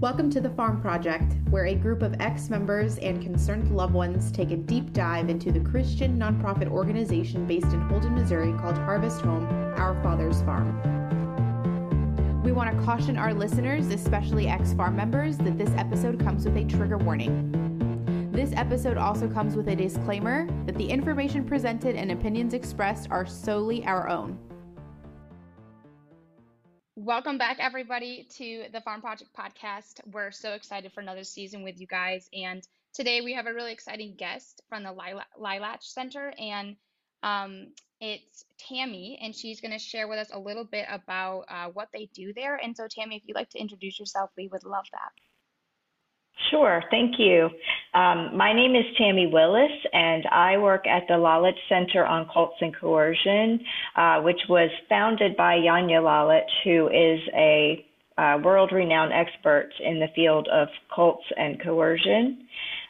Welcome to the Farm Project, where a group of ex members and concerned loved ones take a deep dive into the Christian nonprofit organization based in Holden, Missouri called Harvest Home Our Father's Farm. We want to caution our listeners, especially ex farm members, that this episode comes with a trigger warning. This episode also comes with a disclaimer that the information presented and opinions expressed are solely our own. Welcome back, everybody, to the Farm Project podcast. We're so excited for another season with you guys. And today we have a really exciting guest from the Lalich Center, and um, it's Tammy, and she's going to share with us a little bit about uh, what they do there. And so, Tammy, if you'd like to introduce yourself, we would love that. Sure, thank you. Um, my name is Tammy Willis, and I work at the Lalich Center on Cults and Coercion, uh, which was founded by Janja Lalich, who is a uh, world renowned expert in the field of cults and coercion.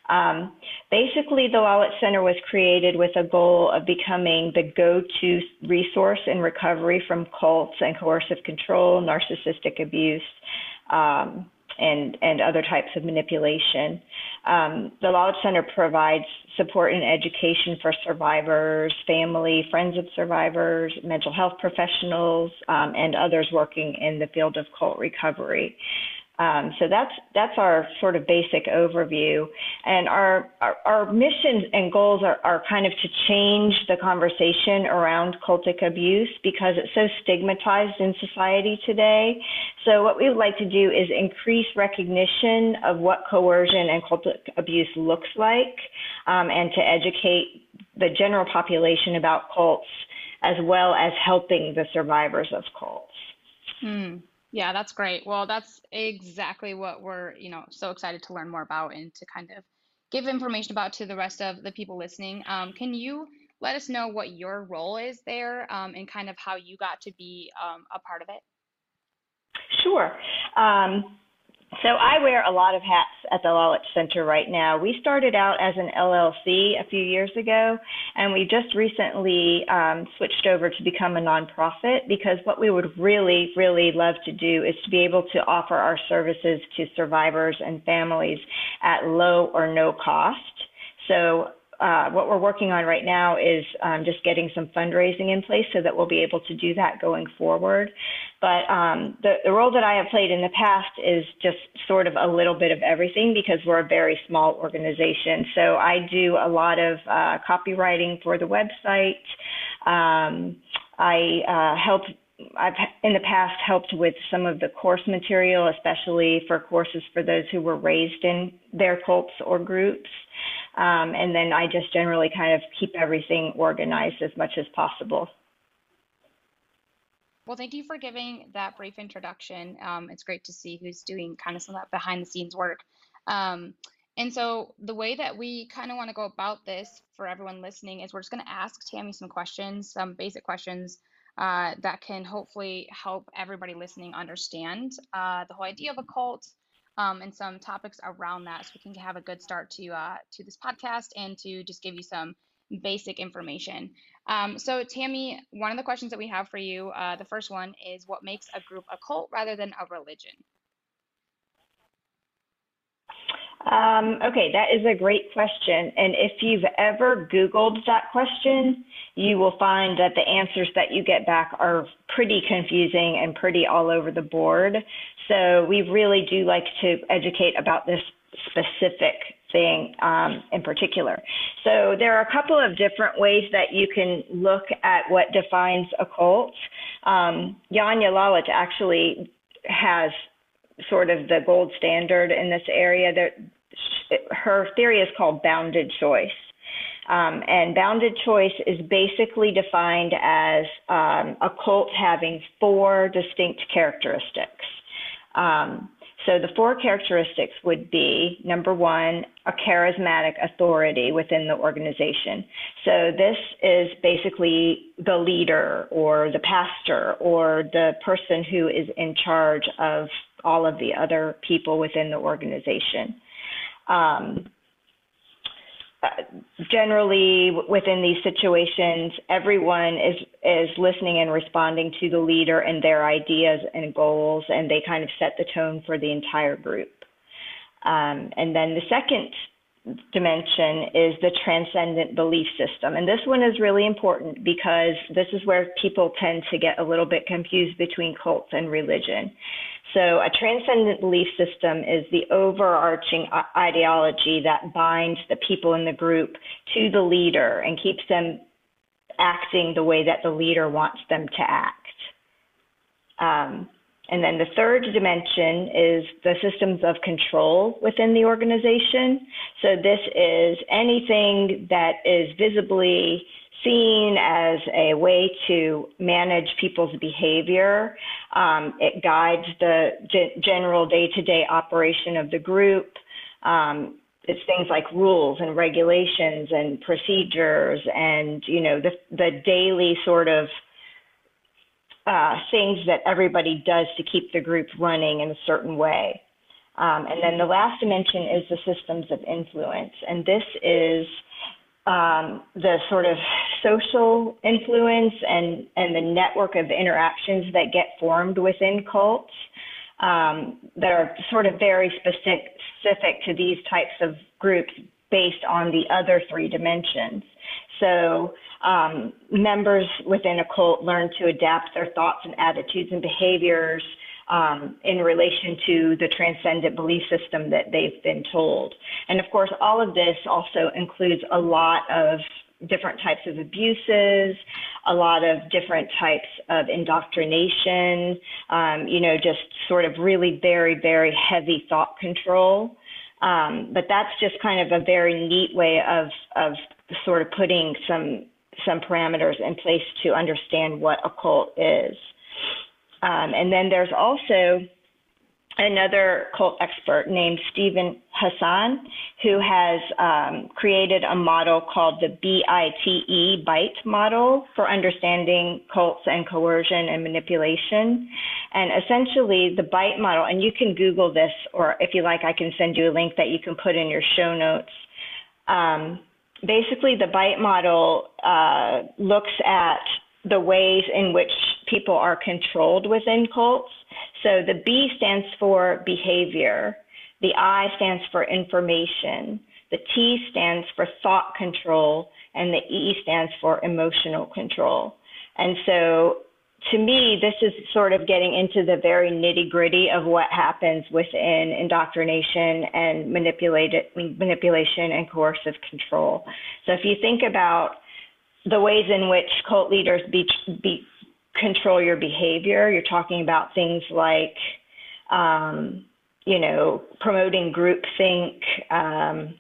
Um, basically, the Lalich Center was created with a goal of becoming the go to resource in recovery from cults and coercive control, narcissistic abuse. Um, and, and other types of manipulation. Um, the Lalich Center provides support and education for survivors, family, friends of survivors, mental health professionals, um, and others working in the field of cult recovery. Um, so that's that's our sort of basic overview, and our our, our mission and goals are, are kind of to change the conversation around cultic abuse because it's so stigmatized in society today. So what we would like to do is increase recognition of what coercion and cultic abuse looks like, um, and to educate the general population about cults as well as helping the survivors of cults. Hmm. Yeah, that's great. Well, that's exactly what we're, you know, so excited to learn more about and to kind of give information about to the rest of the people listening. Um, can you let us know what your role is there um, and kind of how you got to be um, a part of it? Sure. Um, so I wear a lot of hats at the Lalich Center right now. We started out as an LLC a few years ago, and we just recently um, switched over to become a nonprofit because what we would really, really love to do is to be able to offer our services to survivors and families at low or no cost. So uh, what we're working on right now is um, just getting some fundraising in place so that we'll be able to do that going forward. But um, the, the role that I have played in the past is just sort of a little bit of everything because we're a very small organization. So I do a lot of uh, copywriting for the website. Um, I uh, help I've in the past helped with some of the course material, especially for courses for those who were raised in their cults or groups. Um, and then I just generally kind of keep everything organized as much as possible. Well, thank you for giving that brief introduction. Um, it's great to see who's doing kind of some of that behind the scenes work. Um, and so, the way that we kind of want to go about this for everyone listening is we're just going to ask Tammy some questions, some basic questions uh, that can hopefully help everybody listening understand uh, the whole idea of a cult, um, and some topics around that so we can have a good start to uh, to this podcast and to just give you some basic information. Um, so Tammy, one of the questions that we have for you, uh, the first one is what makes a group a cult rather than a religion? Um, okay, that is a great question. And if you've ever Googled that question, you will find that the answers that you get back are pretty confusing and pretty all over the board. So we really do like to educate about this specific thing um, in particular. So there are a couple of different ways that you can look at what defines a cult. Um, Lalich actually has sort of the gold standard in this area. There, her theory is called bounded choice. Um, and bounded choice is basically defined as um, a cult having four distinct characteristics. Um, so the four characteristics would be number one, a charismatic authority within the organization. So this is basically the leader or the pastor or the person who is in charge of all of the other people within the organization. Um, generally within these situations, everyone is is listening and responding to the leader and their ideas and goals, and they kind of set the tone for the entire group. Um, and then the second dimension is the transcendent belief system. And this one is really important because this is where people tend to get a little bit confused between cults and religion. So, a transcendent belief system is the overarching ideology that binds the people in the group to the leader and keeps them acting the way that the leader wants them to act. Um, and then the third dimension is the systems of control within the organization. So this is anything that is visibly seen as a way to manage people's behavior. Um, it guides the g- general day to day operation of the group. Um, it's things like rules and regulations and procedures and you know the the daily sort of uh, things that everybody does to keep the group running in a certain way. Um, and then the last dimension is the systems of influence. And this is um, the sort of social influence and, and the network of interactions that get formed within cults um, that are sort of very specific, specific to these types of groups based on the other three dimensions. So um, members within a cult learn to adapt their thoughts and attitudes and behaviors um, in relation to the transcendent belief system that they've been told. And of course, all of this also includes a lot of different types of abuses, a lot of different types of indoctrination, um, you know, just sort of really very, very heavy thought control. Um, but that's just kind of a very neat way of, of sort of putting some some parameters in place to understand what a cult is. Um, and then there's also another cult expert named Steven Hassan, who has um, created a model called the BITE BITE model for understanding cults and coercion and manipulation. And essentially, the BITE model, and you can Google this, or if you like, I can send you a link that you can put in your show notes. Um, basically, the BITE model uh, looks at the ways in which people are controlled within cults. So the B stands for behavior, the I stands for information, the T stands for thought control, and the E stands for emotional control. And so to me, this is sort of getting into the very nitty gritty of what happens within indoctrination and manipulation and coercive control. So if you think about the ways in which cult leaders be, be, control your behavior, you're talking about things like, um, you know, promoting groupthink, um,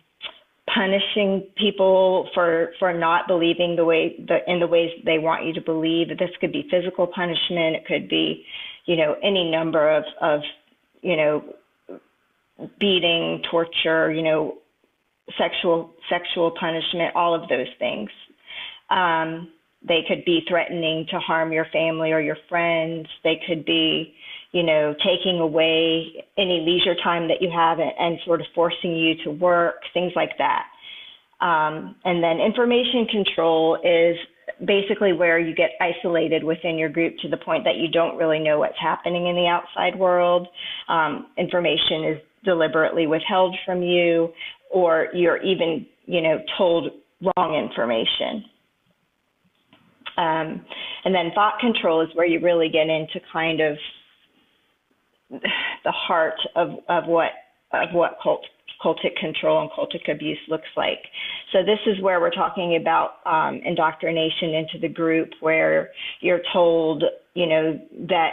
punishing people for for not believing the way the in the ways they want you to believe. This could be physical punishment. It could be, you know, any number of of you know beating, torture, you know, sexual sexual punishment, all of those things. Um, they could be threatening to harm your family or your friends. They could be, you know, taking away any leisure time that you have and, and sort of forcing you to work, things like that. Um, and then information control is basically where you get isolated within your group to the point that you don't really know what's happening in the outside world. Um, information is deliberately withheld from you, or you're even, you know, told wrong information. Um, and then thought control is where you really get into kind of the heart of, of what of what cult cultic control and cultic abuse looks like. So this is where we're talking about um, indoctrination into the group, where you're told, you know, that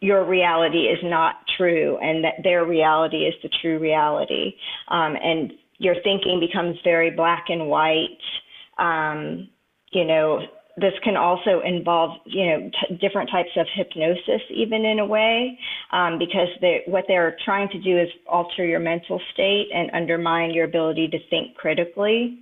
your reality is not true and that their reality is the true reality, um, and your thinking becomes very black and white. Um, you know, this can also involve, you know, t- different types of hypnosis, even in a way, um, because they, what they're trying to do is alter your mental state and undermine your ability to think critically.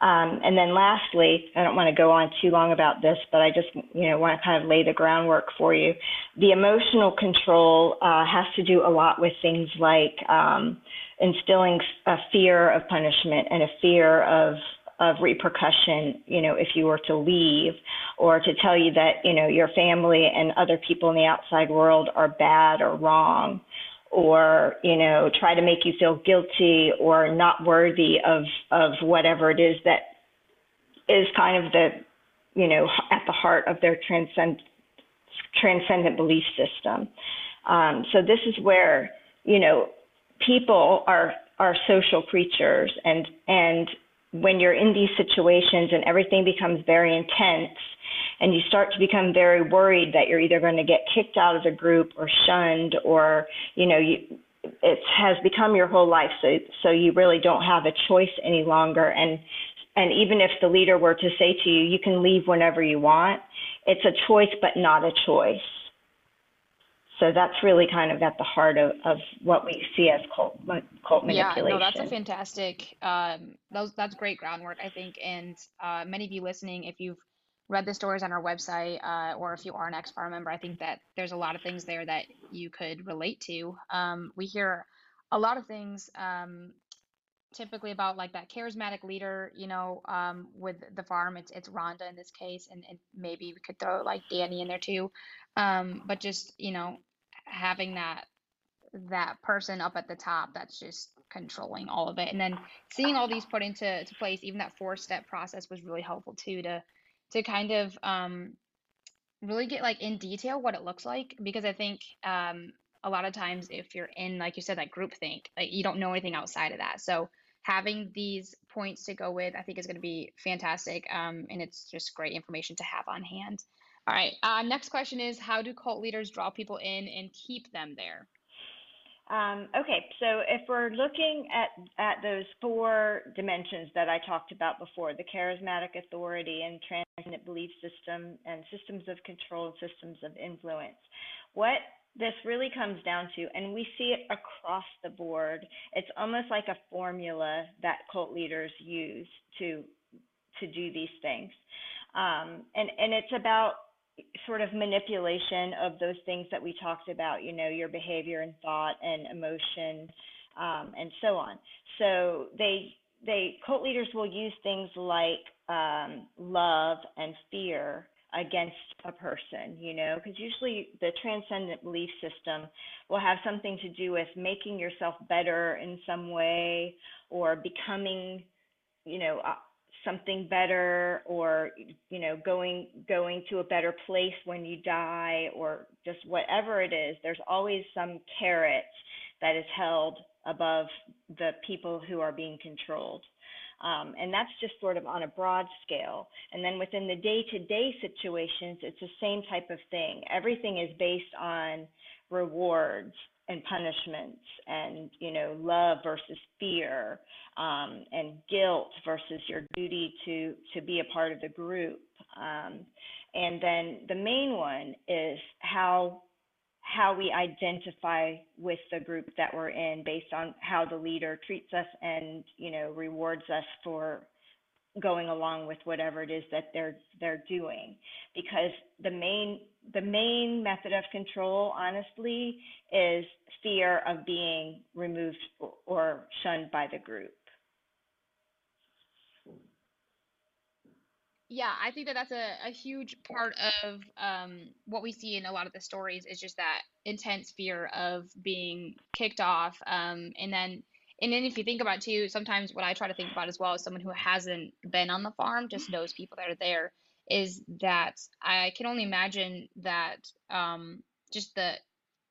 Um, and then lastly, I don't want to go on too long about this, but I just you know want to kind of lay the groundwork for you. The emotional control uh, has to do a lot with things like um, instilling a fear of punishment and a fear of of repercussion, you know, if you were to leave, or to tell you that, you know, your family and other people in the outside world are bad or wrong, or, you know, try to make you feel guilty or not worthy of, of whatever it is that is kind of the, you know, at the heart of their transcend, transcendent belief system. Um, so this is where, you know, people are are social creatures and and when you're in these situations and everything becomes very intense and you start to become very worried that you're either going to get kicked out of the group or shunned or you know you it has become your whole life. So so you really don't have a choice any longer. And and even if the leader were to say to you you can leave whenever you want it's a choice but not a choice so that's really kind of at the heart of, of what we see as cult, cult manipulation. Yeah, no, that's a fantastic, um, those, that's great groundwork, I think. And uh, many of you listening, if you've read the stories on our website uh, or if you are an X-Far member, I think that there's a lot of things there that you could relate to. Um, we hear a lot of things um, typically about like that charismatic leader, you know, um, with the farm, it's it's Rhonda in this case, and, and maybe we could throw like Danny in there too. Um, but just you know, having that that person up at the top that's just controlling all of it. And then seeing all these put into to place even that four step process was really helpful too to to kind of um really get like in detail what it looks like. Because i think um a lot of times if you're in like you said that group think like you don't know anything outside of that. So having these points to go with i think is going to be fantastic um and it's just great information to have on hand all right. Uh, next question is How do cult leaders draw people in and keep them there? Um, okay, so if we're looking at, at those four dimensions that I talked about before the charismatic authority and transcendent belief system and systems of control and systems of influence, what this really comes down to, and we see it across the board, it's almost like a formula that cult leaders use to to do these things. Um, and, and it's about sort of manipulation of those things that we talked about, you know, your behavior and thought and emotion, um, and so on. So they they cult leaders will use things like um, love and fear against a person, you know, because usually the transcendent belief system will have something to do with making yourself better in some way or becoming, you know, something better or you know going going to a better place when you die or just whatever it is there's always some carrot that is held above the people who are being controlled. Um, and that's just sort of on a broad scale. And then within the day-to-day situations it's the same type of thing. Everything is based on rewards and punishments and you know love versus fear um, and guilt versus your duty to to be a part of the group. Um, and then the main one is how how we identify with the group that we're in based on how the leader treats us and you know rewards us for going along with whatever it is that they're they're doing. Because the main the main method of control honestly is fear of being removed or shunned by the group. Yeah i think that that's a, a huge part of um, what we see in a lot of the stories is just that intense fear of being kicked off um, and then and then if you think about it too, sometimes what I try to think about as well as someone who hasn't been on the farm, just knows people that are there, is that I can only imagine that um, just the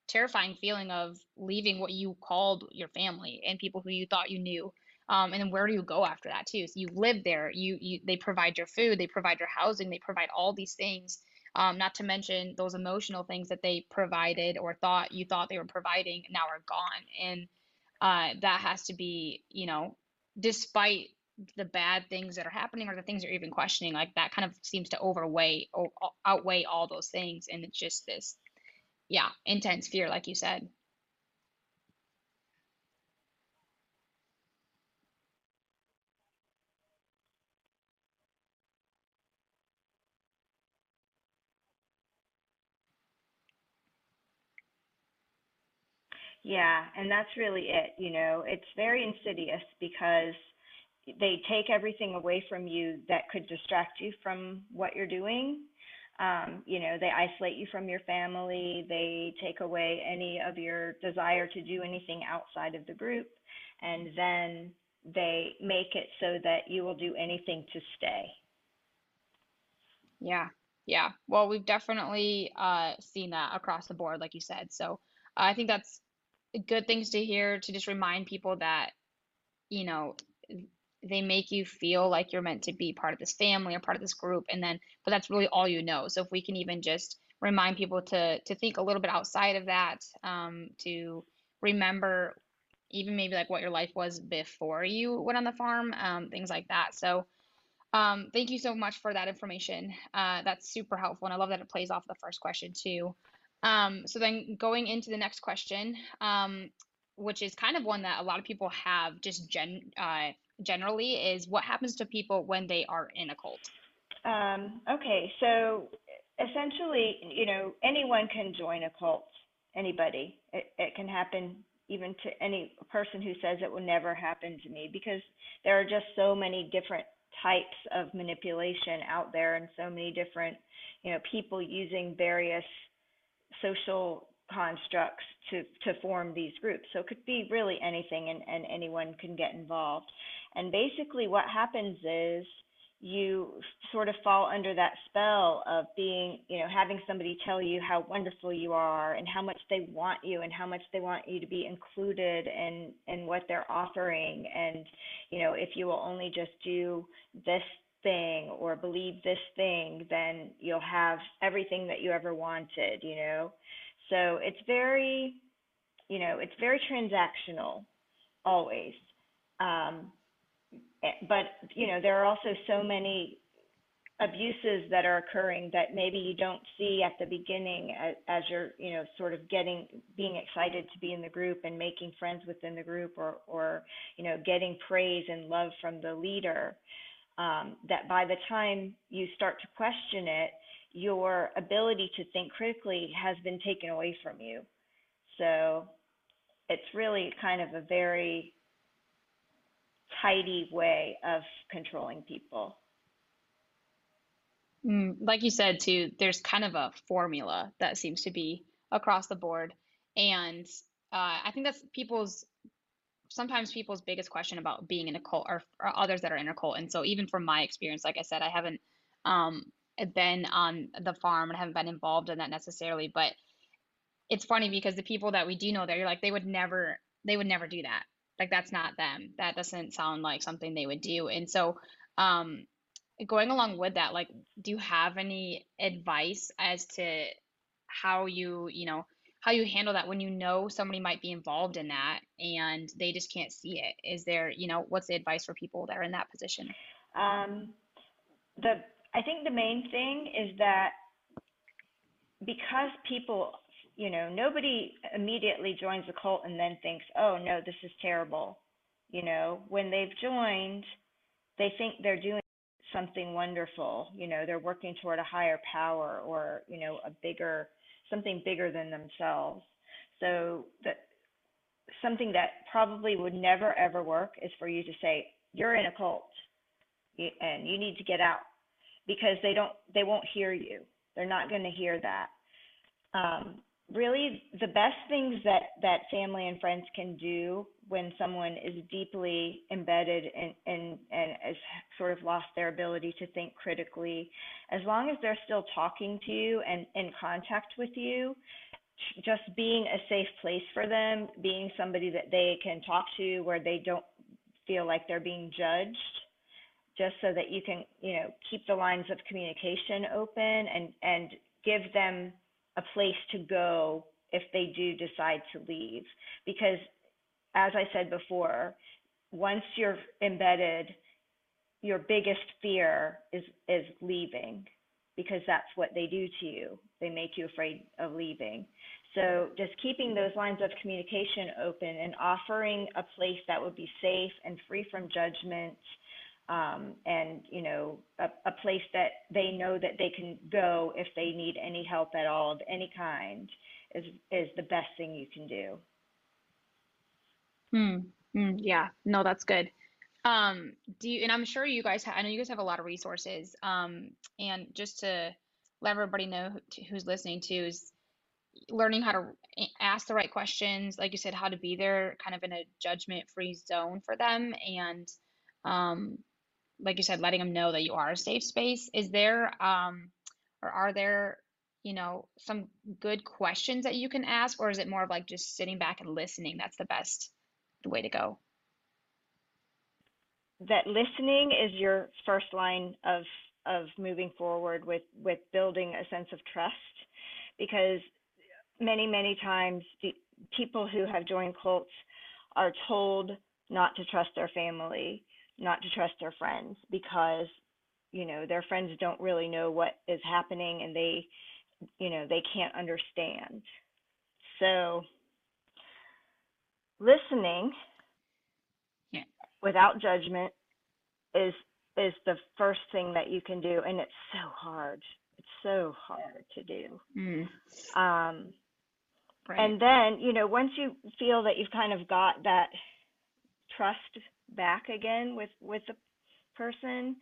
terrifying feeling of leaving what you called your family and people who you thought you knew. Um, and then where do you go after that too? So you live there. You, you they provide your food, they provide your housing, they provide all these things. Um, not to mention those emotional things that they provided or thought you thought they were providing now are gone. And uh, that has to be, you know, despite the bad things that are happening or the things you're even questioning, like that kind of seems to overweigh or outweigh all those things. And it's just this, yeah, intense fear, like you said. Yeah, and that's really it. You know, it's very insidious because they take everything away from you that could distract you from what you're doing. Um, you know, they isolate you from your family. They take away any of your desire to do anything outside of the group. And then they make it so that you will do anything to stay. Yeah, yeah. Well, we've definitely uh, seen that across the board, like you said. So I think that's good things to hear to just remind people that, you know, they make you feel like you're meant to be part of this family or part of this group and then but that's really all you know. So if we can even just remind people to to think a little bit outside of that um, to remember even maybe like what your life was before you went on the farm um, things like that. So um, thank you so much for that information. Uh, that's super helpful and i love that it plays off the first question too um, so then going into the next question um, which is kind of one that a lot of people have just gen uh, generally is what happens to people when they are in a cult? Um, okay, so essentially, you know, anyone can join a cult. Anybody. It, it can happen even to any person who says it will never happen to me because there are just so many different types of manipulation out there and so many different, you know, people using various social constructs to to form these groups. So it could be really anything and, and anyone can get involved. And basically, what happens is you sort of fall under that spell of being, you know, having somebody tell you how wonderful you are and how much they want you and how much they want you to be included in in what they're offering and you know, if you will only just do this thing or believe this thing, then you'll have everything that you ever wanted, you know. So it's very, you know, it's very transactional always. Um, Eh, but you know there are also so many abuses that are occurring that maybe you don't see at the beginning as, as, you're you know sort of getting being excited to be in the group and making friends within the group or or you know getting praise and love from the leader um, that by the time you start to question it your ability to think critically has been taken away from you so it's really kind of a very tidy way of controlling people. Mm, like you said too, there's kind of a formula that seems to be across the board, and uh, I think that's people's sometimes people's biggest question about being in a cult or, others that are in a cult. And so even from my experience, like I said, I haven't um, been on the farm and haven't been involved in that necessarily, but it's funny because the people that we do know there, you're like they would never they would never do that. Like that's not them. That doesn't sound like something they would do. And so um going along with that like do you have any advice as to how you you know how you handle that when you know somebody might be involved in that and they just can't see it is there you know what's the advice for people that are in that position um, the i think the main thing is that because people you know, nobody immediately joins a cult and then thinks, oh no, this is terrible. You know, when they've joined, they think they're doing something wonderful. You know, they're working toward a higher power or, you know, a bigger, something bigger than themselves. So that something that probably would never ever work is for you to say, you're in a cult and you need to get out because they don't, they won't hear you. They're not going to hear that. Um, really the best things that that family and friends can do when someone is deeply embedded and and and has sort of lost their ability to think critically as long as they're still talking to you and in contact with you just being a safe place for them being somebody that they can talk to where they don't feel like they're being judged just so that you can you know keep the lines of communication open and and give them a place to go if they do decide to leave. Because, as I said before, once you're embedded, your biggest fear is is leaving because that's what they do to you. They make you afraid of leaving. So just keeping those lines of communication open and offering a place that would be safe and free from judgment um, and you know a, a place that they know that they can go if they need any help at all of any kind is is the best thing you can do. Hmm. Mm, yeah. No, that's good. Um, do you, and I'm sure you guys have, I know you guys have a lot of resources. Um, and just to let everybody know who- who's listening to is learning how to ask the right questions, like you said, how to be there kind of in a judgment-free zone for them. And, um, like you said, letting them know that you are a safe space. Is there, um, or are there, you know, some good questions that you can ask, or is it more of like just sitting back and listening? That's the best way to go. that listening is your first line of of moving forward with with building a sense of trust because many many times the people who have joined cults are told not to trust their family not to trust their friends because you know their friends don't really know what is happening and they you know they can't understand so listening Yeah. without judgment is is the first thing that you can do and it's so hard it's so hard to do Mm, um right. and then you know once you feel that you've kind of got that trust back again with with the person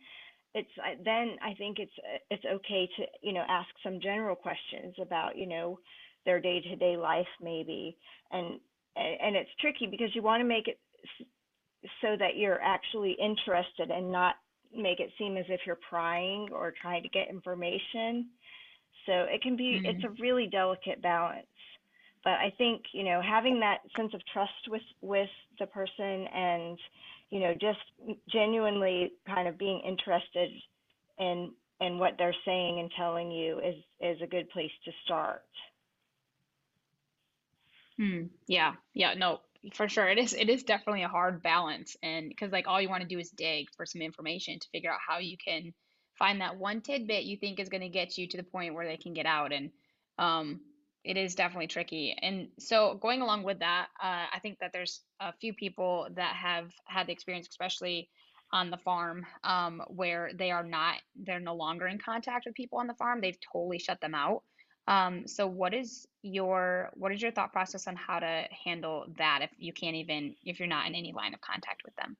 it's then i think it's it's okay to you know ask some general questions about you know their day-to-day life maybe and and it's tricky because you want to make it so that you're actually interested and not make it seem as if you're prying or trying to get information. So it can be it's Mm, a really delicate balance. But I think you know having that sense of trust with with the person and you know just genuinely kind of being interested in in what they're saying and telling you is is a good place to start. Mm, yeah. Yeah. No, for sure. It is. It is definitely a hard balance, and because like all you want to do is dig for some information to figure out how you can find that one tidbit you think is going to get you to the point where they can get out, and um, it is definitely tricky. And so going along with that, uh, I think that there's a few people that have had the experience, especially on the farm, um, where they are not, they're no longer in contact with people on the farm. They've totally shut them out. Um, so what is your what is your thought process on how to handle that if you can't even if you're not in any line of contact with them?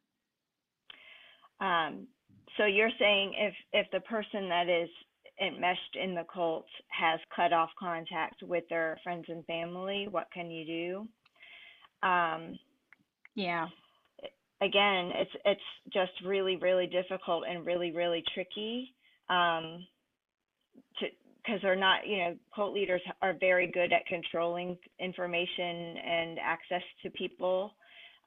Um, so you're saying if if the person that is enmeshed in the cult has cut off contact with their friends and family, what can you do? Um, Yeah. again, it's it's just really really difficult and really really tricky um, to because they're not you know cult leaders are very good at controlling information and access to people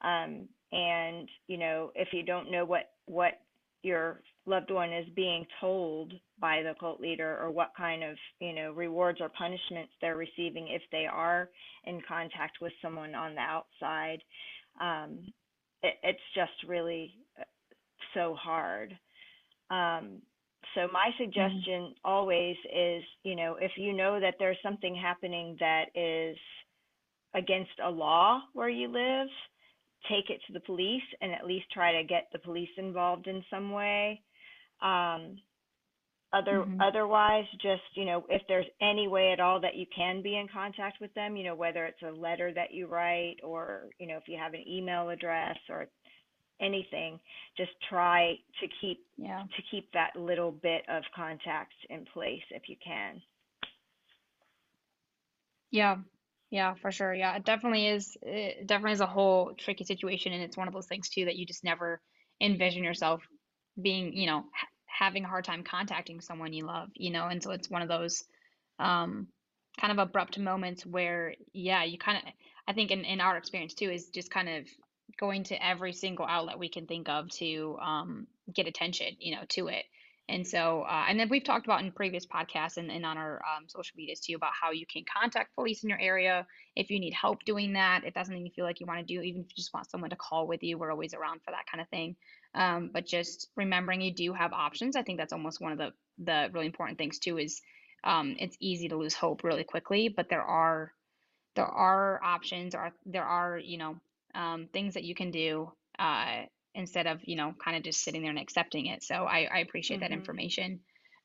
um, and you know if you don't know what what your loved one is being told by the cult leader or what kind of you know rewards or punishments they're receiving if they are in contact with someone on the outside um, it, it's just really uh, so hard. Um, so my Mm, suggestion always is, you know, if you know that there's something happening that is against a law where you live, take it to the police and at least try to get the police involved in some way. Um, other hmm otherwise, just you know, if there's any way at all that you can be in contact with them, you know, whether it's a letter that you write or you know, if you have an email address or anything, just try to keep Yeah. to keep that little bit of contact in place if you can. Yeah. Yeah, for sure. Yeah, it definitely is. It definitely is a whole tricky situation, and it's one of those things too that you just never envision yourself being, you know, ha having a hard time contacting someone you love, you know, and so it's one of those um kind of abrupt moments where, yeah, you kind of, I think in in our experience too, is just kind of going to every single outlet we can think of to um get attention, you know, to it. And so, uh, and then we've talked about in previous podcasts and, and on our um, social medias too about how you can contact police in your area if you need help doing that, if that's something you feel like you want to do, even if you just want someone to call with you, we're always around for that kind of thing. Um, but just remembering you do have options. I think that's almost one of the the really important things too. Is um, it's easy to lose hope really quickly, but there are there are options, or there are you know um, things that you can do uh, instead of you know kind of just sitting there and accepting it. So I, I appreciate that Mhm. information.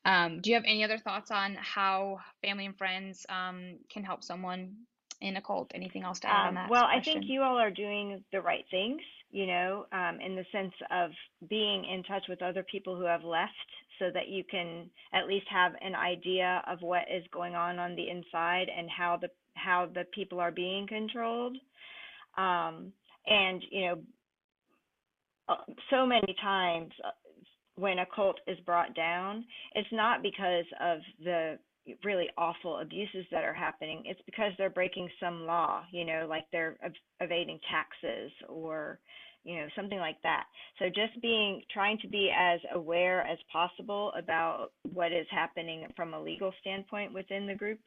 Um, do you have any other thoughts on how family and friends um, can help someone in a cult. Anything else to add um, on that? Well, question? I think you all are doing the right things, you know, um, in the sense of being in touch with other people who have left so that you can at least have an idea of what is going on on the inside and how the how the people are being controlled. Um, and you know, uh, so many times uh, when a cult is brought down, it's not because of the really awful abuses that are happening. It's because they're breaking some law, you know, like they're ev- evading taxes or, you know, something like that. So just being, trying to be as aware as possible about what is happening from a legal standpoint within the group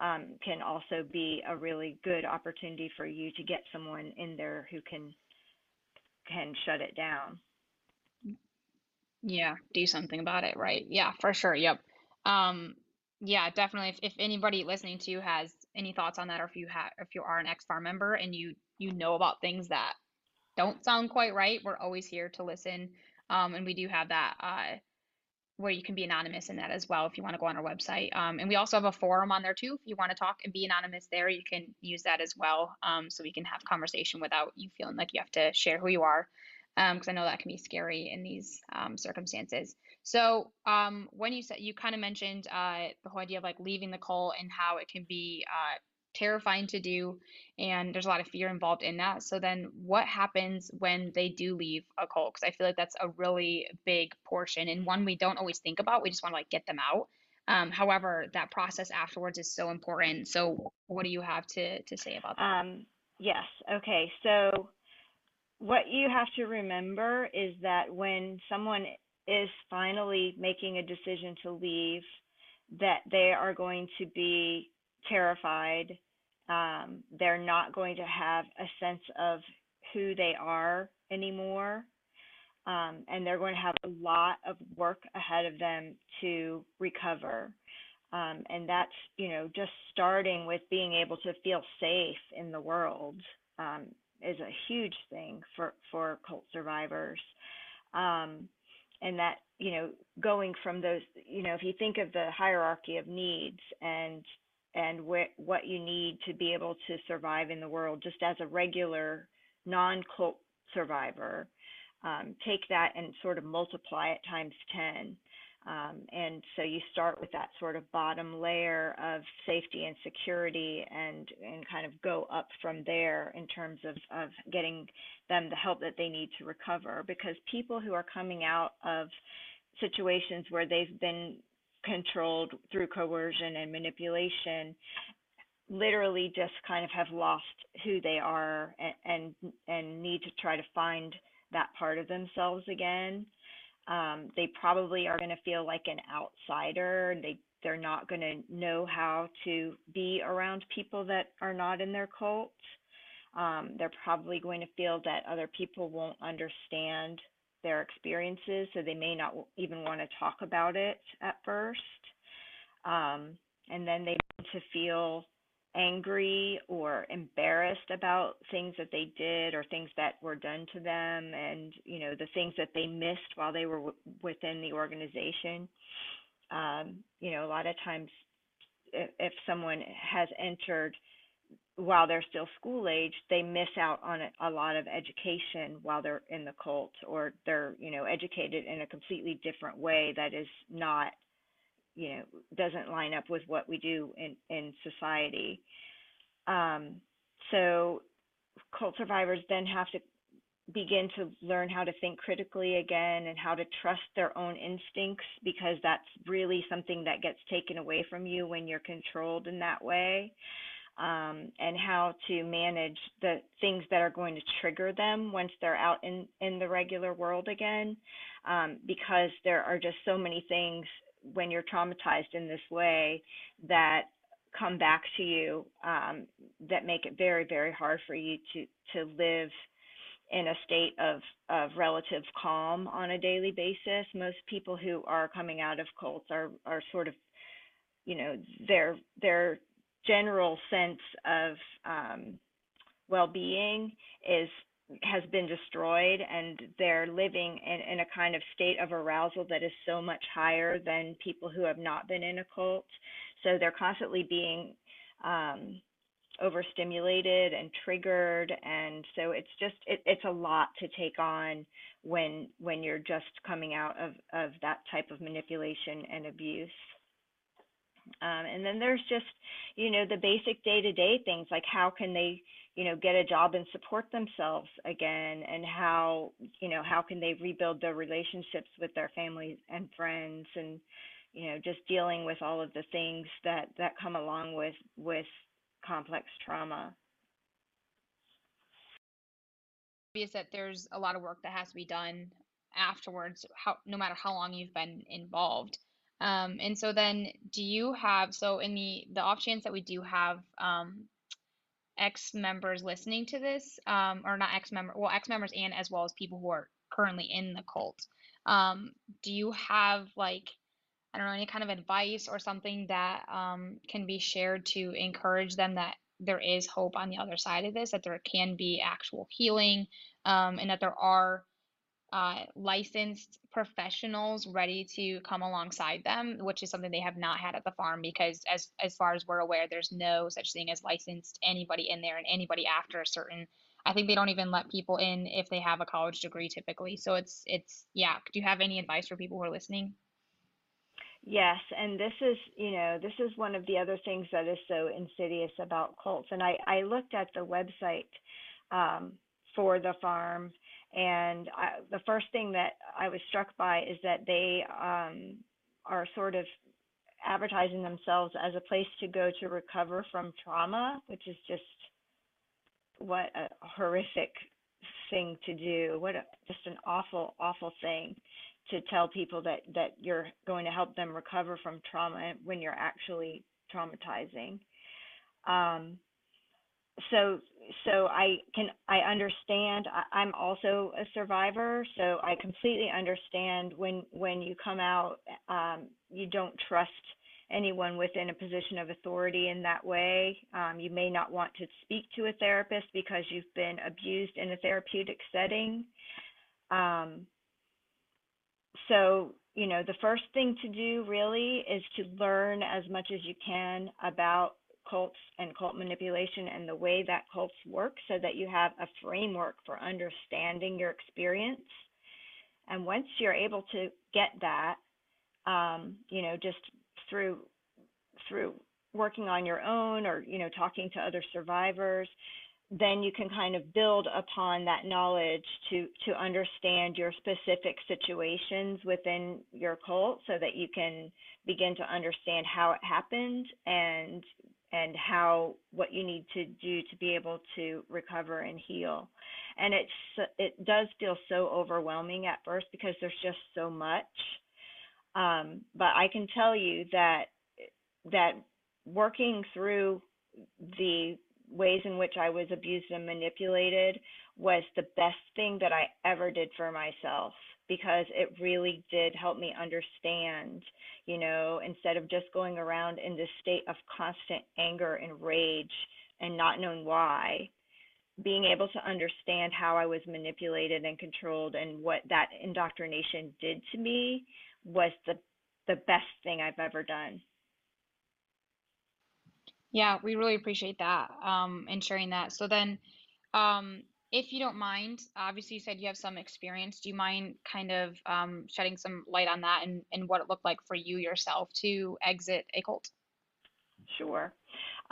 um, can also be a really good opportunity for you to get someone in there who can can shut it down. Yeah, do something about it, right? Yeah, for sure. Yep. Um, yeah, definitely. If, if anybody listening to you has any thoughts on that, or if you have, if you are an ex farm member and you you know about things that don't sound quite right, we're always here to listen. Um, and we do have that uh, where you can be anonymous in that as well if you want to go on our website. Um, and we also have a forum on there too. If you want to talk and be anonymous there, you can use that as well. Um, so we can have conversation without you feeling like you have to share who you are because um, I know that can be scary in these um, circumstances. So um, when you said you kind of mentioned uh, the whole idea of like leaving the cult and how it can be uh, terrifying to do, and there's a lot of fear involved in that. So then, what happens when they do leave a cult? Because I feel like that's a really big portion and one we don't always think about. We just want to like get them out. Um, however, that process afterwards is so important. So, what do you have to to say about that? Um, yes. Okay. So what you have to remember is that when someone is finally making a decision to leave, that they are going to be terrified. Um, they're not going to have a sense of who they are anymore. Um, and they're going to have a lot of work ahead of them to recover. Um, and that's, you know, just starting with being able to feel safe in the world. Um, is a huge thing for for cult survivors um, and that you know going from those you know if you think of the hierarchy of needs and and wh- what you need to be able to survive in the world just as a regular non cult survivor um, take that and sort of multiply it times 10 um, and so you start with that sort of bottom layer of safety and security and, and kind of go up from there in terms of, of getting them the help that they need to recover. Because people who are coming out of situations where they've been controlled through coercion and manipulation literally just kind of have lost who they are and, and, and need to try to find that part of themselves again um, they probably are going to feel like an outsider. They they're not going to know how to be around people that are not in their cult. Um, they're probably going to feel that other people won't understand their experiences, so they may not even want to talk about it at first. Um, and then they to feel angry or embarrassed about things that they did or things that were done to them and you know the things that they missed while they were w- within the organization um, you know a lot of times if, if someone has entered while they're still school age they miss out on a, a lot of education while they're in the cult or they're you know educated in a completely different way that is not you know doesn't line up with what we do in in society. Um, so cult survivors then have to begin to learn how to think critically again and how to trust their own instincts because that's really something that gets taken away from you when you're controlled in that way um, and how to manage the things that are going to trigger them once they're out in, in the regular world again um, because there are just so many things when you're traumatized in this way that come back to you um, that make it very very hard for you to to live in a state of of relative calm on a daily basis. Most people who are coming out of cults are are sort of you know their their general sense of um, well-being is has been destroyed and they're living in, in a kind of state of arousal that is so much higher than people who have not been in a cult. So they're constantly being um, overstimulated and triggered and so it's just it, it's a lot to take on when when you're just coming out of of that type of manipulation and abuse um, and then there's just you know the basic day-to-day things like how can they you know get a job and support themselves again and how you know how can they rebuild their relationships with their families and friends and you know just dealing with all of the things that that come along with with complex trauma. Obvious that there's a lot of work that has to be done afterwards how no matter how long you've been involved um, and so then do you have so in the the off chance that we do have um, ex members listening to this um, or not ex member well ex members and as well as people who are currently in the cult um, do you have like I don't know, any kind of advice or something that um, can be shared to encourage them that there is hope on the other side of this, that there can be actual healing, um, and that there are uh, licensed professionals ready to come alongside them, which is something they have not had at the farm because, as as far as we're aware, there's no such thing as licensed anybody in there and anybody after a certain. I think they don't even let people in if they have a college degree typically. So it's it's yeah. Do you have any advice for people who are listening? Yes, and this is, you know, this is one of the other things that is so insidious about cults. And I, I looked at the website um, for the farm, and I, the first thing that I was struck by is that they um, are sort of advertising themselves as a place to go to recover from trauma, which is just what a horrific thing to do. What a, just an awful, awful thing to tell people that that you're going to help them recover from trauma when you're actually traumatizing. Um, so so I can I understand I, I'm also a survivor, so I completely understand when when you come out, um, you don't trust anyone within a position of authority in that way. Um, you may not want to speak to a therapist because you've been abused in a therapeutic setting. Um, so you know the first thing to do really is to learn as much as you can about cults and cult manipulation and the way that cults work so that you have a framework for understanding your experience. And once you're able to get that um, you know just through through working on your own or you know talking to other survivors then you can kind of build upon that knowledge to to understand your specific situations within your cult so that you can begin to understand how it happened and and how what you need to do to be able to recover and heal. And it's it does feel so overwhelming at first because there's just so much. Um, but i can tell you that that working through the ways in which I was abused and manipulated was the best thing that I ever did for myself because it really did help me understand, you know, instead of just going around in this state of constant anger and rage and not knowing why, being able to understand how I was manipulated and controlled and what that indoctrination did to me was the the best thing I've ever done. Yeah, we really appreciate that um, and sharing that. So then, um, if you don't mind, obviously you said you have some experience. Do you mind kind of um, shedding some light on that and, and what it looked like for you yourself to exit a cult? Sure.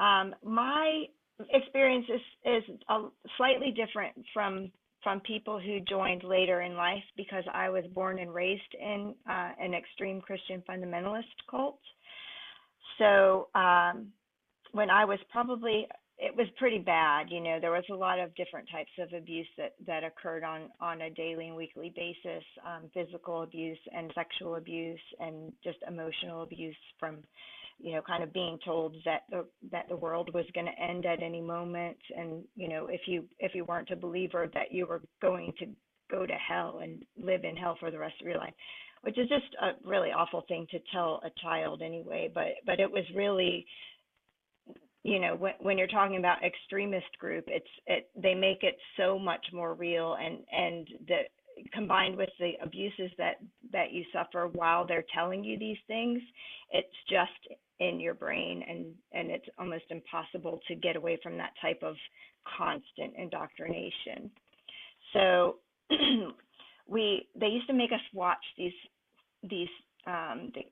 Um, my experience is, is a, slightly different from from people who joined later in life because I was born and raised in uh, an extreme Christian fundamentalist cult. So um, when I was probably it was pretty bad. You know, there was a lot of different types of abuse that that occurred on on a daily and weekly basis, um, physical abuse and sexual abuse, and just emotional abuse from, you know, kind of being told that the that the world was going to end at any moment, and you know, if you if you weren't a believer, that you were going to go to hell and live in hell for the rest of your life which is just a really awful thing to tell a child anyway but but it was really you know when when you're talking about extremist group it's it they make it so much more real and and the combined with the abuses that that you suffer while they're telling you these things it's just in your brain and and it's almost impossible to get away from that type of constant indoctrination. So we they used to make us watch these these um, the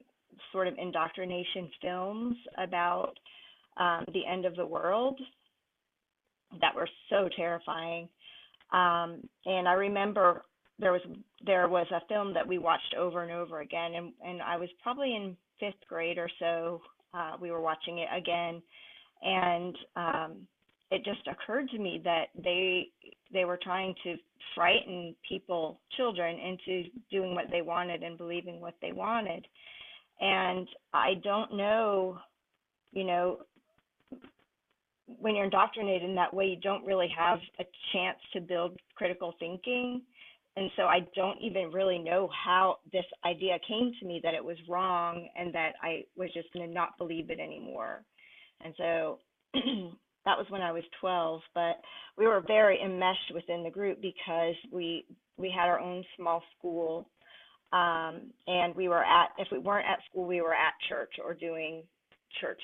sort of indoctrination films about um, the end of the world that were so terrifying um, and I remember there was there was a film that we watched over and over again, and and I was probably in fifth grade or so. Uh, we were watching it again, and um, it just occurred to me that they they were trying to frighten people, children, into doing what they wanted and believing what they wanted. And I don't know, you know, when you're indoctrinated in that way, you don't really have a chance to build critical thinking. And so I don't even really know how this idea came to me that it was wrong and that I was just going to not believe it anymore. And so that was when I was 12, but we were very enmeshed within the group because we we had our own small school um, and we were at if we weren't at school we were at church or doing church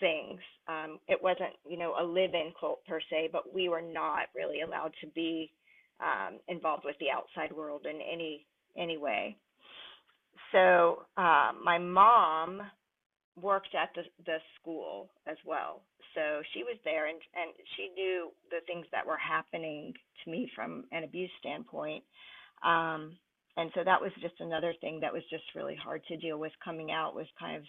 things. Um, it wasn't, you know, a live-in cult per se, but we were not really allowed to be um, involved with the outside world in any any way. So uh, my mom worked at the the school as well, so she was there and and she knew the things that were happening to me from an abuse standpoint. Um, and so that was just another thing that was just really hard to deal with coming out was kind of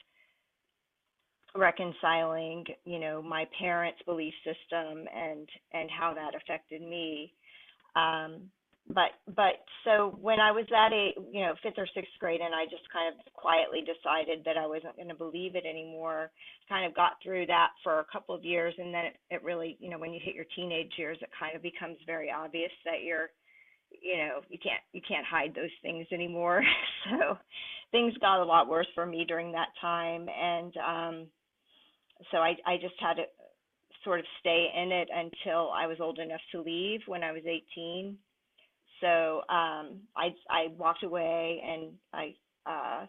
reconciling you know my parents belief system and and how that affected me. Um but but so when i was at a you know fifth or sixth grade and i just kind of quietly decided that i wasn't going to believe it anymore kind of got through that for a couple of years and then it, it really you know when you hit your teenage years it kind of becomes very obvious that you're you know you can't you can't hide those things anymore. So things got a lot worse for me during that time and um so I, I just had to sort of stay in it until I was old enough to leave when I was 18. So um, I, I walked away and I uh,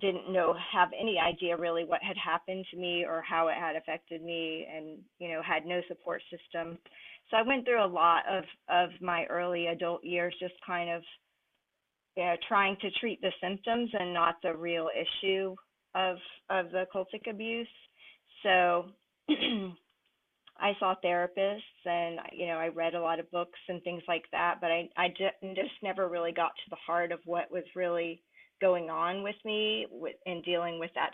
didn't know, have any idea really what had happened to me or how it had affected me and, you know, had no support system. So I went through a lot of, of my early adult years just kind of you know, trying to treat the symptoms and not the real issue of of the cultic abuse. So I saw therapists and you know I read a lot of books and things like that, but I I just never really got to the heart of what was really going on with me with in dealing with that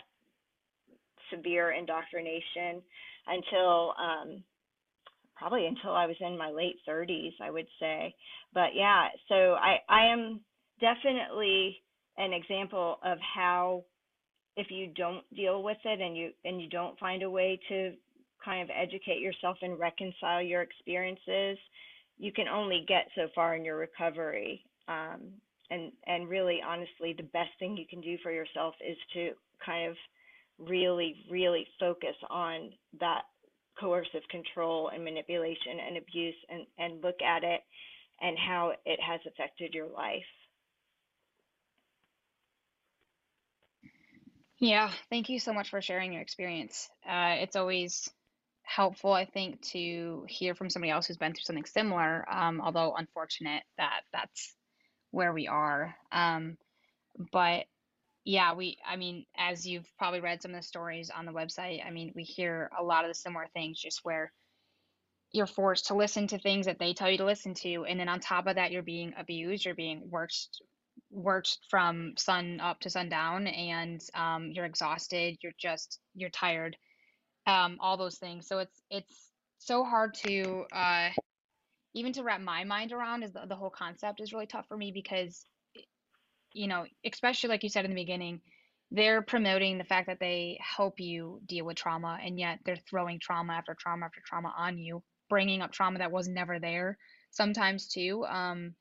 severe indoctrination until um probably until I was in my late 30s, I would say. But yeah, so I I am definitely an example of how if you don't deal with it and you and you don't find a way to kind of educate yourself and reconcile your experiences, you can only get so far in your recovery. Um, and and really, honestly, the best thing you can do for yourself is to kind of really, really focus on that coercive control and manipulation and abuse and, and look at it and how it has affected your life. Yeah, thank you so much for sharing your experience. Uh, it's always helpful, I think, to hear from somebody else who's been through something similar, um, although unfortunate that that's where we are. Um, but yeah, we, I mean, as you've probably read some of the stories on the website, I mean, we hear a lot of the similar things, just where you're forced to listen to things that they tell you to listen to. And then on top of that, you're being abused, you're being worked worked from sun up to sundown and um, you're exhausted you're just you're tired um, all those things. So it's it's so hard to uh, even to wrap my mind around is the, the whole concept is really tough for me because you know especially like you said in the beginning they're promoting the fact that they help you deal with trauma and yet they're throwing trauma after trauma after trauma on you bringing up trauma that was never there sometimes too um,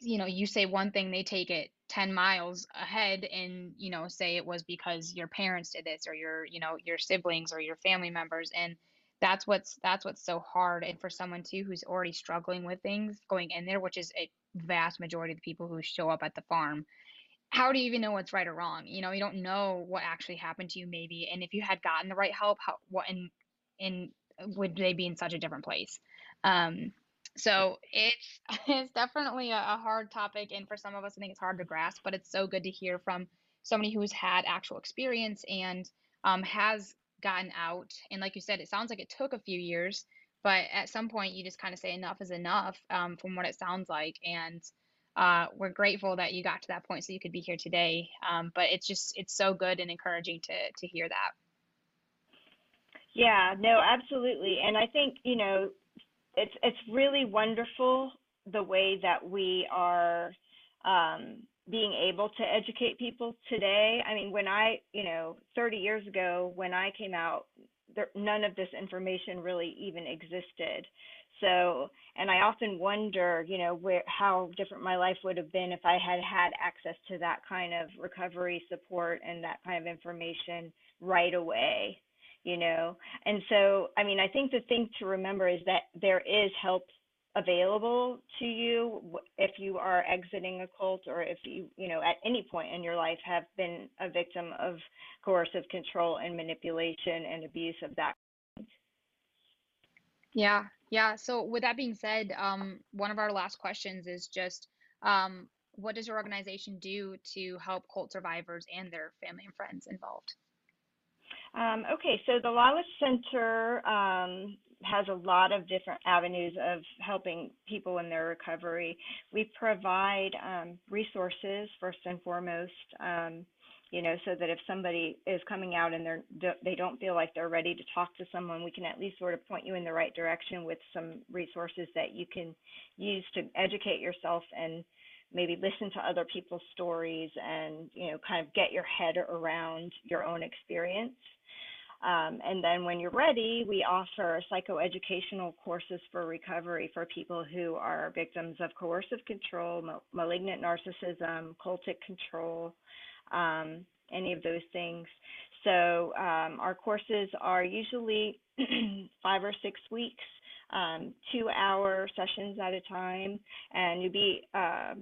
you know you say one thing they take it 10 miles ahead and you know say it was because your parents did this or your you know your siblings or your family members and that's what's that's what's so hard and for someone too who's already struggling with things going in there which is a vast majority of the people who show up at the farm how do you even know what's right or wrong? You know you don't know what actually happened to you maybe and if you had gotten the right help how what and and would they be in such a different place? Um so it's it's definitely a, a hard topic and for some of us i think it's hard to grasp but it's so good to hear from somebody who's had actual experience and um, has gotten out. And like you said it sounds like it took a few years but at some point you just kind of say enough is enough um, from what it sounds like. And uh, we're grateful that you got to that point so you could be here today. Um, but it's just it's so good and encouraging to to hear that. Yeah no absolutely. And i think you know it's it's really wonderful the way that we are um, being able to educate people today. I mean, when I, you know, 30 years ago, when I came out, there, none of this information really even existed. So, and I often wonder, you know, where how different my life would have been if I had had access to that kind of recovery support and that kind of information right away, you know. And so, I mean, I think the thing to remember is that there is help available to you if you are exiting a cult or if you you know at any point in your life have been a victim of coercive control and manipulation and abuse of that kind. yeah yeah so with that being said um, one of our last questions is just um, what does your organization do to help cult survivors and their family and friends involved um, okay, so the Lalich Center um, has a lot of different avenues of helping people in their recovery. We provide um, resources first and foremost. Um, you know, so that if somebody is coming out and they're they don't feel like they're ready to talk to someone, we can at least sort of point you in the right direction with some resources that you can use to educate yourself and maybe listen to other people's stories and you know kind of get your head around your own experience um, and then when you're ready, we offer psychoeducational courses for recovery for people who are victims of coercive control, malignant narcissism, cultic control, um, any of those things. So um, our courses are usually five or six weeks, um, two hour sessions at a time, and you'll be uh,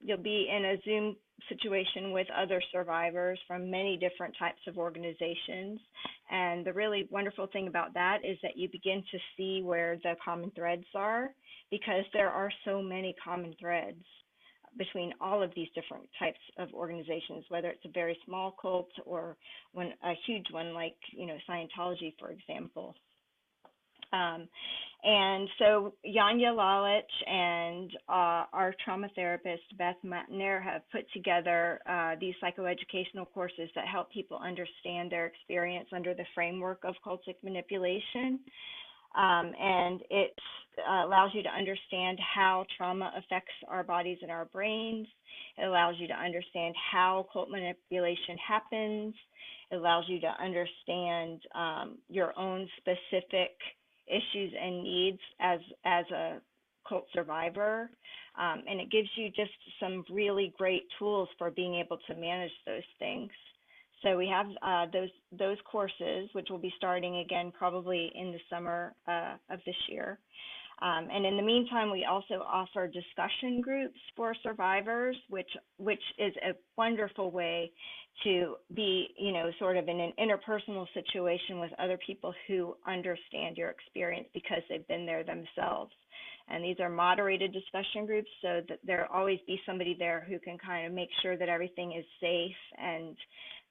you'll be in a Zoom situation with other survivors from many different types of organizations. And the really wonderful thing about that is that you begin to see where the common threads are because there are so many common threads between all of these different types of organizations, whether it's a very small cult or a huge one like, you know, Scientology, for example. Um, and so Janja Lalich and uh, our trauma therapist, Beth Matner, have put together uh, these psychoeducational courses that help people understand their experience under the framework of cultic manipulation. Um, and it uh, allows you to understand how trauma affects our bodies and our brains. It allows you to understand how cult manipulation happens. It allows you to understand um, your own specific issues and needs as as a cult survivor. Um, and it gives you just some really great tools for being able to manage those things. So we have uh, those those courses which will be starting again probably in the summer uh, of this year um, and in the meantime, we also offer discussion groups for survivors, which which is a wonderful way to be, you know, sort of in an interpersonal situation with other people who understand your experience because they've been there themselves. And these are moderated discussion groups, so that there'll always be somebody there who can kind of make sure that everything is safe and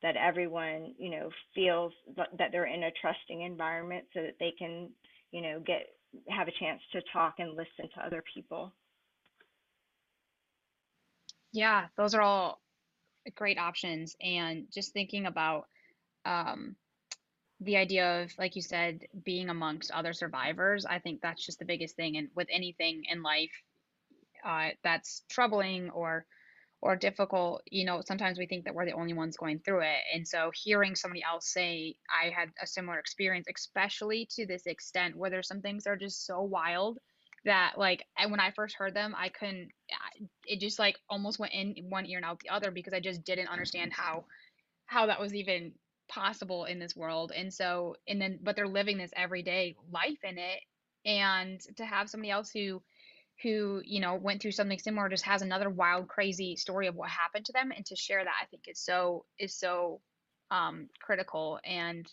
that everyone, you know, feels that they're in a trusting environment so that they can, you know, get have a chance to talk and listen to other people. Yeah, those are all great options. And just thinking about um, the idea of, like you said, being amongst other survivors, I think that's just the biggest thing. And with anything in life uh, that's troubling or or difficult, you know, sometimes we think that we're the only ones going through it. And so hearing somebody else say, I had a similar experience, especially to this extent where there's some things that are just so wild that like when I first heard them, I couldn't it just like almost went in one ear and out the other because I just didn't understand how how that was even possible in this world. And so and then but they're living this everyday life in it and to have somebody else who who you know went through something similar just has another wild crazy story of what happened to them and to share that i think is so is so um critical and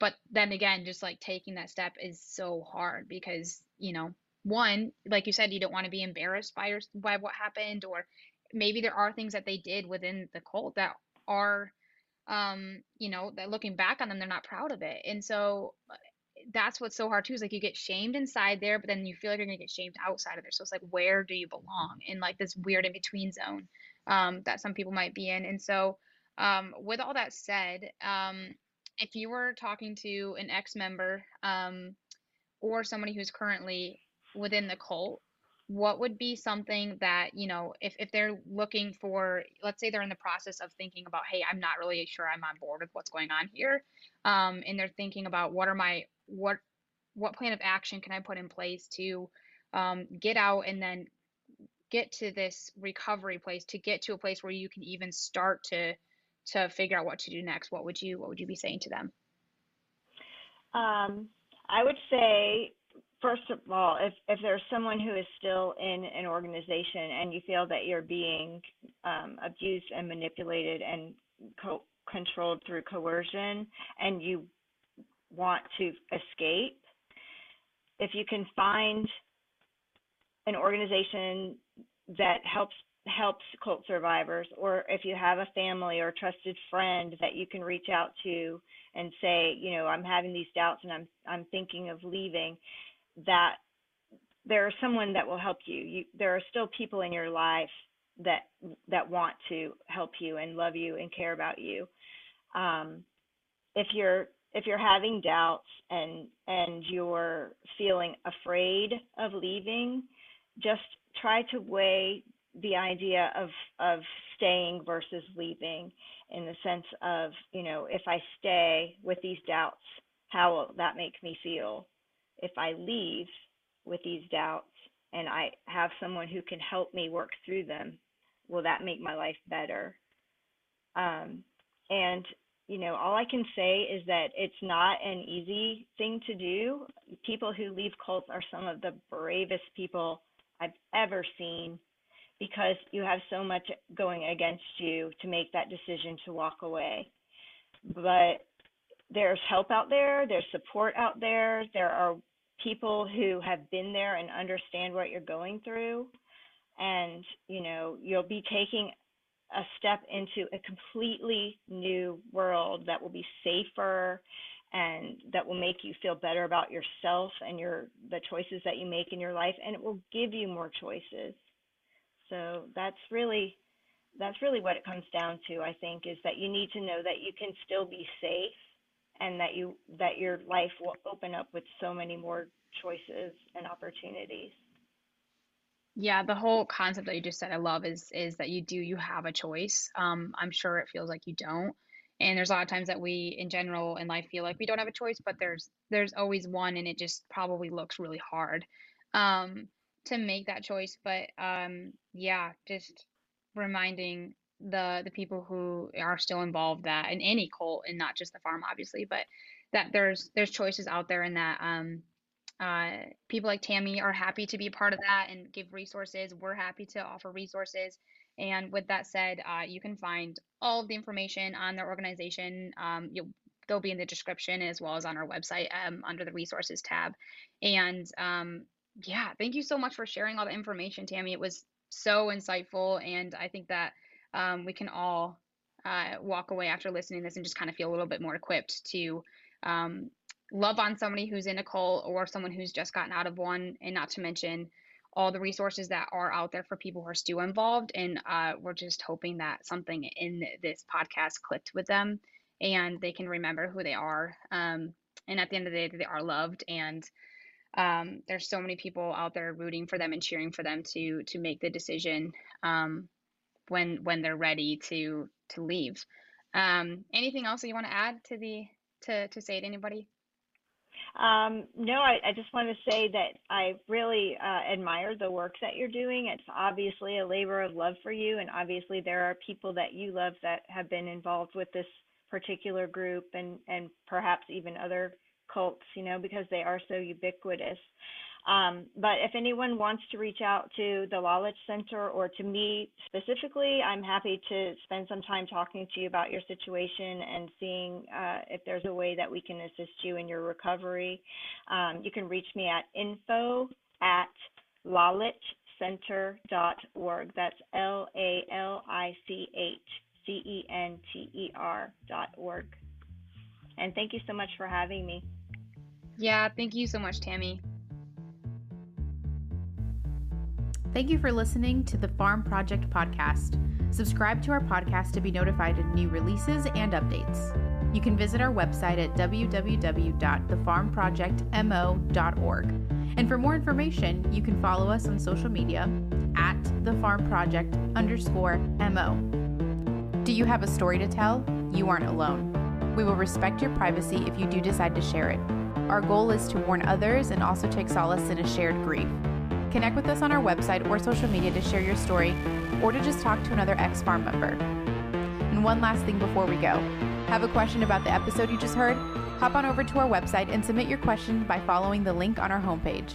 but then again just like taking that step is so hard because you know one like you said you don't want to be embarrassed by your by what happened or maybe there are things that they did within the cult that are um you know that looking back on them they're not proud of it and so that's what's so hard too is like you get shamed inside there, but then you feel like you're gonna get shamed outside of there. So it's like where do you belong in like this weird in between zone um, that some people might be in. And so um, with all that said, um, if you were talking to an ex member um, or somebody who's currently within the cult, what would be something that you know if, if they're looking for let's say they're in the process of thinking about hey i'm not really sure i'm on board with what's going on here um, and they're thinking about what are my what what plan of action can I put in place to um, get out and then get to this recovery place to get to a place where you can even start to to figure out what to do next? What would you what would you be saying to them? Um, i would say first of all if if there's someone who is still in an organization and you feel that you're being um, abused and manipulated and co- controlled through coercion and you want to escape, if you can find an organization that helps helps cult survivors or if you have a family or a trusted friend that you can reach out to and say you know i'm having these doubts and i'm i'm thinking of leaving that there is someone that will help you. you there are still people in your life that that want to help you and love you and care about you um, if you're if you're having doubts and and you're feeling afraid of leaving, just try to weigh the idea of of staying versus leaving in the sense of, you know, if I stay with these doubts, how will that make me feel? If I leave with these doubts and I have someone who can help me work through them, will that make my life better? Um, and you know, all I can say is that it's not an easy thing to do. People who leave cults are some of the bravest people I've ever seen because you have so much going against you to make that decision to walk away. But there's help out there, there's support out there, there are people who have been there and understand what you're going through. And, you know, you'll be taking a step into a completely new world that will be safer and that will make you feel better about yourself and your the choices that you make in your life and it will give you more choices. So that's really that's really what it comes down to i think is that you need to know that you can still be safe and that you that your life will open up with so many more choices and opportunities yeah, the whole concept that you just said I love is is that you do you have a choice. Um, I'm sure it feels like you don't. And there's a lot of times that we in general in life feel like we don't have a choice, but there's there's always one and it just probably looks really hard um to make that choice. But um yeah, just reminding the the people who are still involved that in any cult and not just the farm obviously, but that there's there's choices out there and that um uh, people like Tammy are happy to be part of that and give resources. We're happy to offer resources. And with that said, uh, you can find all of the information on their organization. Um, you'll they'll be in the description as well as on our website um, under the resources tab. And um, yeah, thank you so much for sharing all the information, Tammy. It was so insightful, and I think that um, we can all uh, walk away after listening to this and just kind of feel a little bit more equipped to um, love on somebody who's in a cult or someone who's just gotten out of one, and not to mention all the resources that are out there for people who are still involved. And uh, we're just hoping that something in this podcast clicked with them and they can remember who they are. Um, and at the end of the day, they are loved. And um, there's so many people out there rooting for them and cheering for them to to make the decision um, when when they're ready to to leave. Um, anything else that you want to add to the to to say to anybody? Um, no, I, I just want to say that I really uh, admire the work that you're doing. It's obviously a labor of love for you, and obviously there are people that you love that have been involved with this particular group, and and perhaps even other cults, you know, because they are so ubiquitous. Um, but if anyone wants to reach out to the Lalich Center or to me specifically, I'm happy to spend some time talking to you about your situation and seeing uh, if there's a way that we can assist you in your recovery. Um, you can reach me at info at lalichcenter.org. That's L A L I C H C E N T E R dot org. And thank you so much for having me. Yeah, thank you so much, Tammy. Thank you for listening to the Farm Project Podcast. Subscribe to our podcast to be notified of new releases and updates. You can visit our website at www.thefarmprojectmo.org. And for more information, you can follow us on social media at the Farm Project underscore MO. Do you have a story to tell? You aren't alone. We will respect your privacy if you do decide to share it. Our goal is to warn others and also take solace in a shared grief. Connect with us on our website or social media to share your story or to just talk to another X Farm member. And one last thing before we go have a question about the episode you just heard? Hop on over to our website and submit your question by following the link on our homepage.